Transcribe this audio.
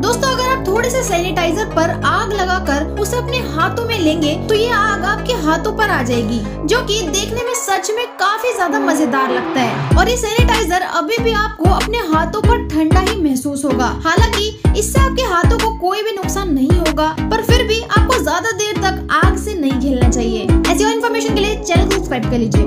दोस्तों, अगर आप थोड़े से सैनिटाइजर पर आग लगाकर उसे अपने हाथों में लेंगे तो ये आग आपके हाथों पर आ जाएगी, जो कि देखने में सच में काफ़ी ज़्यादा मज़ेदार लगता है। और ये सैनिटाइजर अभी भी आपको अपने हाथों पर ठंडा ही महसूस होगा। हालाँकि, इससे आपके हाथों को कोई भी नुकसान नहीं होगा, पर फिर भी आपको ज़्यादा देर तक आग से नहीं खेलना चाहिए। ऐसी और इन्फॉर्मेशन के लिए चैनल को सब्सक्राइब कर लीजिए।